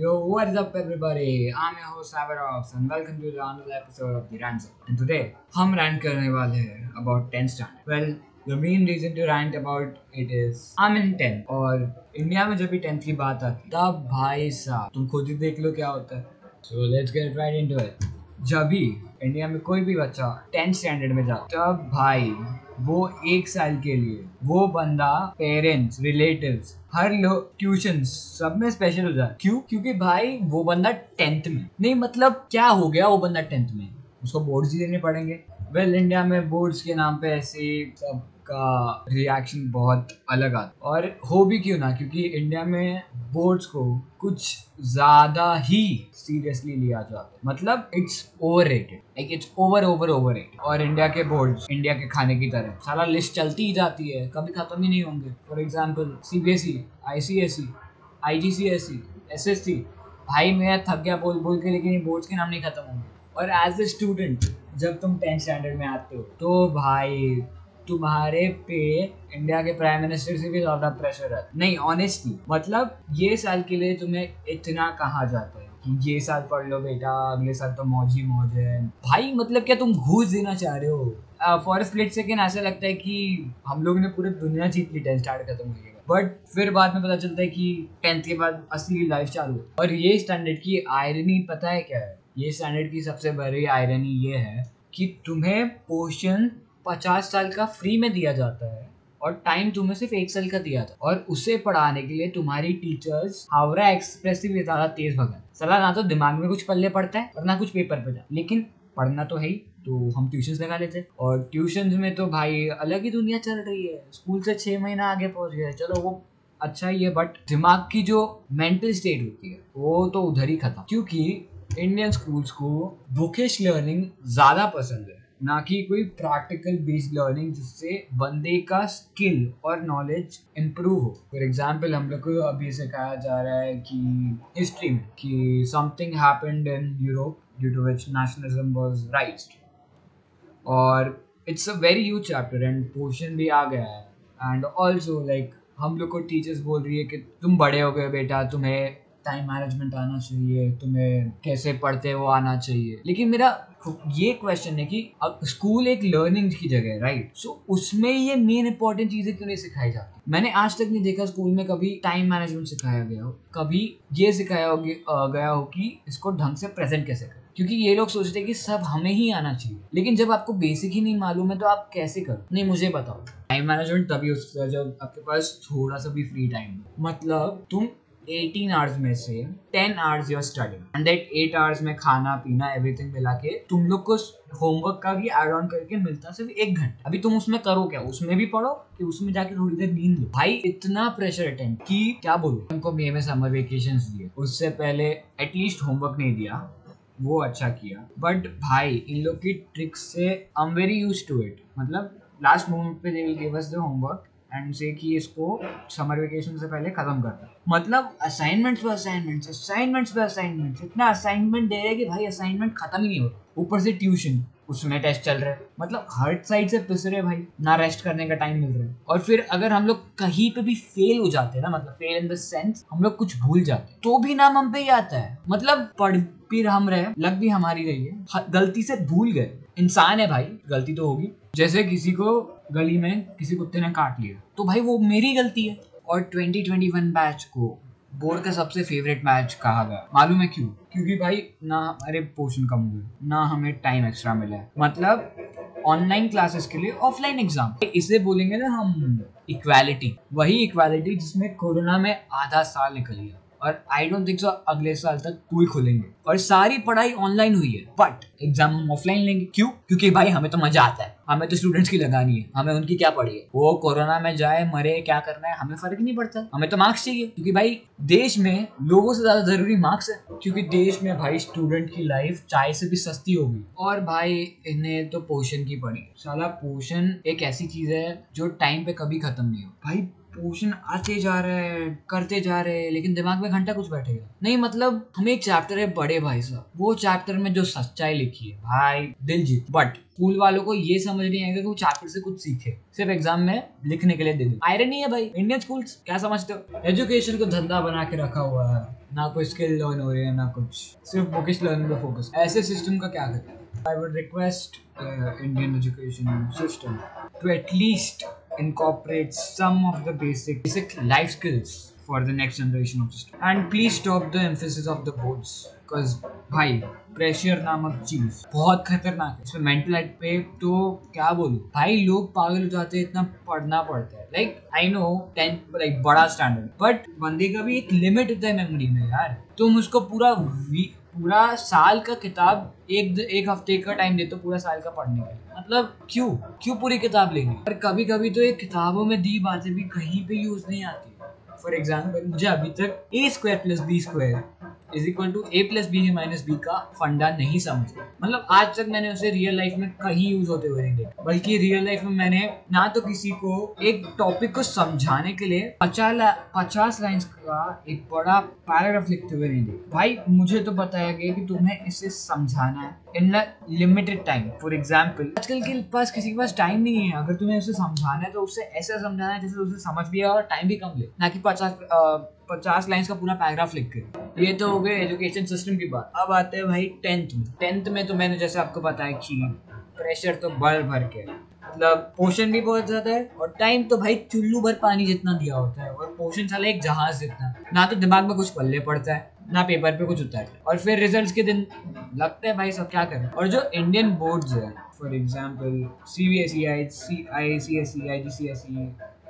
Yo, what is up, everybody? I'm your host Avarox, and welcome to the another episode of The Ransom. And today, हम rant करने वाले हैं about 10th standard. Well, the main reason to rant about it is I'm in 10th और India में जब भी 10th की बात आती है तब भाई साहब तुम खुद ही देख लो क्या होता है So let's get right into it. जब भी इंडिया में कोई भी बच्चा टेंथ स्टैंडर्ड में जाता तब भाई वो एक साल के लिए वो बंदा पेरेंट्स रिलेटिव्स हर लोग ट्यूशन सब में स्पेशल हो जाए क्यों? क्योंकि भाई वो बंदा टेंथ में। नहीं मतलब क्या हो गया वो बंदा टेंथ में? उसको बोर्ड्स ही देने पड़ेंगे। वेल well, इंडिया में बोर्ड्स के नाम पे ऐसे सब का रिएक्शन बहुत अलग आता और हो भी क्यों ना, क्योंकि इंडिया में बोर्ड्स को कुछ ज़्यादा ही सीरियसली लिया जाता है। मतलब it's over rated like it's over over over rated और इंडिया के बोर्ड इंडिया के खाने की तरह। सारा लिस्ट चलती ही जाती है, कभी खत्म ही नहीं होंगे। For example C B S E I C S E I G C S C S S C भाई, मैं थक गया बोल बोल के, लेकिन बोर्ड्स के नाम नहीं खत्म होंगे। और एज ए स्टूडेंट जब तुम टेंथ स्टैंडर्ड में आते हो तो भाई तुम्हारे पे इंडिया के प्राइम मिनिस्टर से भी ज़्यादा प्रेशर है। नहीं ऑनेस्टली मतलब ये साल के लिए तुम्हें इतना कहा जाता है? कि ये साल पढ़ लो बेटा, अगले साल तो मौज ही मौज है। भाई मतलब क्या तुम घूस देना चाह रहे हो? फॉर स्प्लिट सेकेंड ऐसा लगता है कि हम लोग ने पूरी दुनिया जीत ली टेंथ स्टार्ट खत्म हो गया बट फिर बाद में पता चलता है कि टेंथ के बाद असली लाइफ चालू है। और ये स्टैंडर्ड की आयरनी पता है क्या है? ये स्टैंडर्ड की सबसे बड़ी आयरनी ये है कि तुम्हें पोर्शन पचास साल का फ्री में दिया जाता है और टाइम तुम्हें सिर्फ़ एक साल का दिया था और उसे पढ़ाने के लिए तुम्हारी टीचर्स हावड़ा एक्सप्रेस से ज़्यादा तेज भगन सलाह ना तो दिमाग में कुछ पल्ले पड़ता है और ना कुछ पेपर पे जा। लेकिन पढ़ना तो है ही तो हम ट्यूशन लगा लेते और ट्यूशन में तो भाई अलग ही दुनिया चल रही है। स्कूल से छह महीना आगे पहुँच गए। चलो, वो अच्छा ही है बट दिमाग की जो मेंटल स्टेट होती है, वो तो उधर ही खत्म। क्योंकि इंडियन स्कूल्स को बुकिश लर्निंग ज़्यादा पसंद है। ना कि कोई प्रैक्टिकल बेस्ड लर्निंग जिससे बंदे का स्किल और नॉलेज इम्प्रूव हो। फॉर एग्ज़ाम्पल हम लोग को अभी सिखाया जा रहा है कि हिस्ट्री में कि something happened in Europe due to which nationalism was raised और it's a very huge chapter and portion भी आ गया है। एंड ऑल्सो लाइक हम लोग को टीचर्स बोल रही है कि तुम बड़े हो गए बेटा, तुम्हें टाइम मैनेजमेंट आना चाहिए, तुम्हें कैसे पढ़ते वो आना चाहिए। लेकिन मेरा ये क्वेश्चन है कि अब स्कूल एक लर्निंग की जगह है राइट सो उसमें ये मेन इंपॉर्टेंट चीज़ें क्यों नहीं सिखाई जाती? मैंने आज तक नहीं देखा स्कूल में कभी टाइम मैनेजमेंट सिखाया गया हो। कभी ये सिखाया हो गया हो कि इसको ढंग से प्रेजेंट कैसे करें? क्योंकि ये लोग सोचते हैं कि सब हमें ही आना चाहिए। लेकिन जब आपको बेसिक ही नहीं मालूम है तो आप कैसे करो नहीं, मुझे बताओ। टाइम मैनेजमेंट तभी हो सकता है जब आपके पास थोड़ा सा भी फ्री टाइम मतलब तुम 18 आवर्स में से 10 hours your study and that 8 hours में खाना, पीना एवरीथिंग मिला के तुम लोग को होमवर्क का भी एड ऑन करके मिलता सिर्फ़ एक घंटा। अभी तुम उसमें करो क्या? उसमें भी पढ़ो कि उसमें जाके थोड़ी देर नींद लो। भाई, इतना प्रेशर अटेंड कि क्या बोलूँ? हमको मे में समर वेकेशन दिए। उससे पहले एटलीस्ट होमवर्क नहीं दिया। वो अच्छा किया। बट भाई, इन लोग की ट्रिक्स से I am very use to it मतलब लास्ट मोमेंट पे they will give us the homework and say कि इसको समर वेकेशन से पहले खत्म करना मतलब असाइनमेंट्स पे असाइनमेंट्स असाइनमेंट्स पे असाइनमेंट्स इतना असाइनमेंट दे रहे कि भाई असाइनमेंट खत्म ही नहीं होता। ऊपर से ट्यूशन उसमें टेस्ट चल रहा है। मतलब हर साइड से पिस रहे भाई, ना रेस्ट करने का टाइम मिल रहा है। और फिर अगर हम लोग कहीं पे भी फेल हो जाते हैं ना मतलब फेल इन द सेंस हम लोग कुछ भूल जाते हैं तो भी नाम हम पे ही आता है। मतलब पढ़ भी हम रहे, लग भी हमारी रही है, गलती से भूल गए। इंसान है भाई, गलती तो होगी। जैसे किसी को गली में किसी कुत्ते ने काट लिया तो भाई वो मेरी गलती है। और 2021 बैच को बोर्ड का सबसे फेवरेट मैच कहा गया। मालूम है क्यों? क्योंकि भाई ना हमारे पोर्शन कम हुए, ना हमें टाइम एक्स्ट्रा मिला है। मतलब ऑनलाइन क्लासेस के लिए ऑफलाइन एग्ज़ाम इसे बोलेंगे ना हम इक्वालिटी वही इक्वालिटी जिसमें कोरोना में आधा साल निकल गया। और आई डोंट थिंक सो अगले साल तक स्कूल खुलेंगे। और सारी पढ़ाई ऑनलाइन हुई है। बट एग्ज़ाम हम ऑफलाइन लेंगे। क्यों? क्योंकि भाई हमें तो मज़ा आता है। हमें तो स्टूडेंट्स की लगानी है। हमें उनकी क्या पड़ी है? वो कोरोना में जाए, मरे, क्या करना है, हमें फ़र्क नहीं पड़ता। हमें तो मार्क्स चाहिए। क्योंकि भाई देश में लोगों से ज़्यादा ज़रूरी मार्क्स है। क्योंकि देश में भाई स्टूडेंट की लाइफ चाय से भी सस्ती होगी और भाई इन्हें तो पोषण की पड़ी। साला पोषण एक ऐसी चीज़ है जो टाइम पे कभी खत्म नहीं हो। भाई पोर्शन आते जा रहे हैं करते जा रहे हैं लेकिन दिमाग में घंटा कुछ बैठेगा। नहीं मतलब हमें एक चैप्टर है बड़े भाई साहब। वो चैप्टर में जो सच्चाई लिखी है भाई दिल जीत बट स्कूल वालों को ये समझ नहीं आएगा कि वो चैप्टर से कुछ सीखे। सिर्फ़ एग्ज़ाम में लिखने के लिए दे दो आयरन है भाई इंडियन स्कूल क्या समझते हो? एजुकेशन को धंधा बना के रखा हुआ है। ना कोई स्किल लर्न हो रही है ना कुछ। सिर्फ़ बुकिश लर्न पे फोकस ऐसे सिस्टम का क्या करता है? Would request uh, Indian education system to at incorporate some of the basic basic life skills for the next generation of system. And please stop the emphasis of the boards because भाई pressure नामक चीज़ बहुत खतरनाक है इसमें mental health पे तो क्या बोलूँ भाई लोग पागल हो जाते हैं इतना पढ़ना पड़ता है like I know tenth like बड़ा स्टैंडर्ड बट बंदे का भी एक लिमिट होता है मेमोरी में यार तुम उसको पूरा पूरा साल का किताब एक एक हफ़्ते का टाइम देते हो पूरा साल का पढ़ने के लिए मतलब क्यों? क्यों पूरी किताब लेंगे पर कभी कभी तो ये किताबों में दी बातें भी कहीं पे यूज़ नहीं आती। फॉर एग्ज़ाम्पल मुझे अभी तक A square plus B square is equal to A plus B minus B का, फंडा नहीं समझ। मतलब आज तक मैंने उसे रियल लाइफ में कहीं यूज़ होते हुए नहीं देखा। बल्कि रियल लाइफ में मैंने ना तो किसी को एक टॉपिक को समझाने के लिए पचास पचास लाइन्स का एक बड़ा पैराग्राफ लिखते हुए नहीं देखा। भाई, मुझे तो बताया गया कि तुम्हें इसे समझाना है in limited time for example आजकल के पास किसी के पास टाइम नहीं है। अगर तुम्हें उसे समझाना है तो उसे ऐसा समझाना है जैसे उसे समझ भी आए और टाइम भी कम ले। ना कि पचास पचास लाइन्स का पूरा पैराग्राफ लिख के। ये तो हो गए एजुकेशन सिस्टम की बात। अब आते हैं भाई टेंथ में। टेंथ में तो मैंने जैसे आपको बताया कि प्रेशर तो भर भर के मतलब पोर्शन भी बहुत ज़्यादा है और टाइम तो भाई चुल्लू भर पानी जितना दिया होता है। और पोषण साला एक जहाज़ जितना। ना तो दिमाग में कुछ पल्ले पड़ता है, ना पेपर पे कुछ उतरता है। और फिर रिजल्ट्स के दिन लगते हैं भाई सब क्या करें। और जो इंडियन बोर्ड्स है for example C B S E I C I C S E I G C S E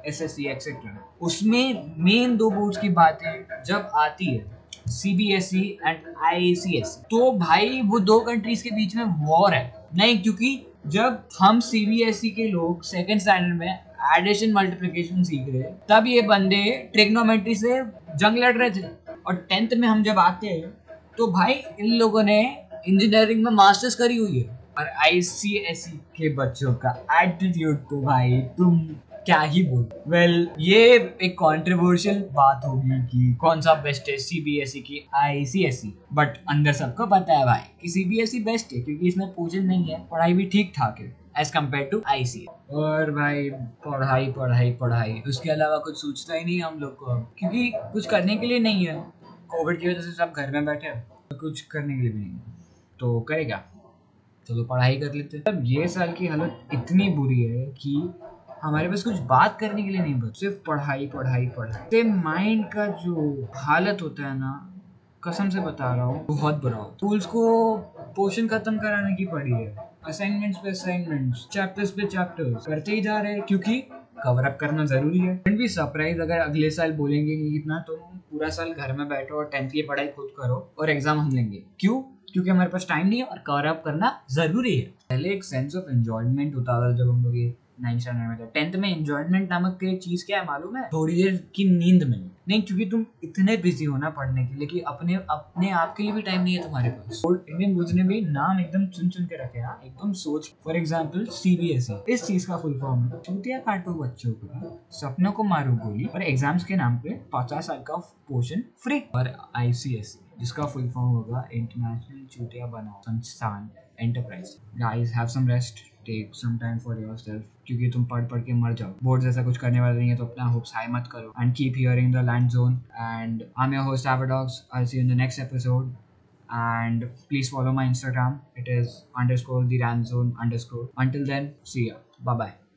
S S C etcetera उसमें मेन दो बोर्ड्स की बातें जब आती है C B S E and I C S तो भाई, वो दो कंट्रीज़ के बीच में वॉर है। नहीं, क्योंकि जब हम सी बी एस ई के लोग सेकेंड स्टैंडर्ड में एडिशन मल्टीप्लीकेशन सीख रहे तब ये बंदे ट्रिग्नोमेट्री से जंग लड़ रहे थे। और टेंथ में हम जब आते हैं तो भाई, इन लोगों ने इंजीनियरिंग में मास्टर्स करी हुई है। और आई सी एस ई के बच्चों का एटीट्यूड तो भाई, तुम क्या ही बोल। वेल well, ये एक कॉन्ट्रोवर्शियल बात होगी कि कौन सा बेस्ट है सी बी एस ई की आई सी एस ई बट अंदर सबको पता है भाई कि C B S E best है क्योंकि इसमें पूजन नहीं है पढ़ाई भी ठीक ठाक है as compare to I C और भाई पढ़ाई पढ़ाई पढ़ाई। उसके अलावा कुछ सोचता ही नहीं हम लोग को क्योंकि कुछ करने के लिए नहीं है। कोविड की वजह से सब घर में बैठे तो कुछ करने के लिए भी नहीं है। तो करेगा चलो पढ़ाई कर लेते हैं। अब ये साल की हालत इतनी बुरी है कि हमारे पास कुछ बात करने के लिए नहीं बच सिर्फ़ पढ़ाई पढ़ाई पढ़ाई। से माइंड का जो हालत होता है ना, कसम से बता रहा हूँ, बहुत बुरा हो। स्कूल्स को पोर्शन खत्म कराने की पड़ी है। असाइनमेंट्स पे असाइनमेंट्स चैप्टर्स पे चैप्टर्स करते ही जा रहे हैं, क्योंकि कवर अप करना ज़रूरी है। एंड भी सरप्राइज़ अगर अगले साल बोलेंगे कि इतना तुम तो पूरा साल घर में बैठो और टेंथ की पढ़ाई खुद करो और एग्ज़ाम हम लेंगे। क्यों? क्योंकि हमारे पास टाइम नहीं है और कवर अप करना ज़रूरी है। पहले एक सेंस ऑफ़ एंजॉयमेंट होता था जब हम लोग ये टेंथ में एंजॉयमेंट नामक चीज़ क्या है मालूम है? थोड़ी देर की नींद में। नहीं, क्योंकि तुम इतने बिज़ी हो ना पढ़ने के लिए कि अपने अपने आप के लिए भी टाइम नहीं है तुम्हारे पास। और ने भी नाम एकदम चुन चुन के रखे हैं। एकदम सोच फॉर एग्ज़ाम्पल सीबीएसई इस चीज़ का फुल फॉर्म है। चूतिया काटो बच्चों को, सपनों को मारो गोली और एग्ज़ाम्स के नाम पे पचास साल का पोर्शन फ्री और आईसीएसई जिसका फुल फॉर्म होगा इंटरनेशनल चूतिया बनाओ संस्थान enterprise guys have some rest take some time for yourself क्योंकि तुम पढ़ पढ़ के मर जाओ बोर्ड जैसा कुछ करने वाले नहीं है तो अपना होप्स हाई मत करो। And keep hearing the land zone and I am your host एवरडॉक्स I see in the next episode and please follow my instagram. It is underscore the ranzone underscore. Until then, see ya. Bye bye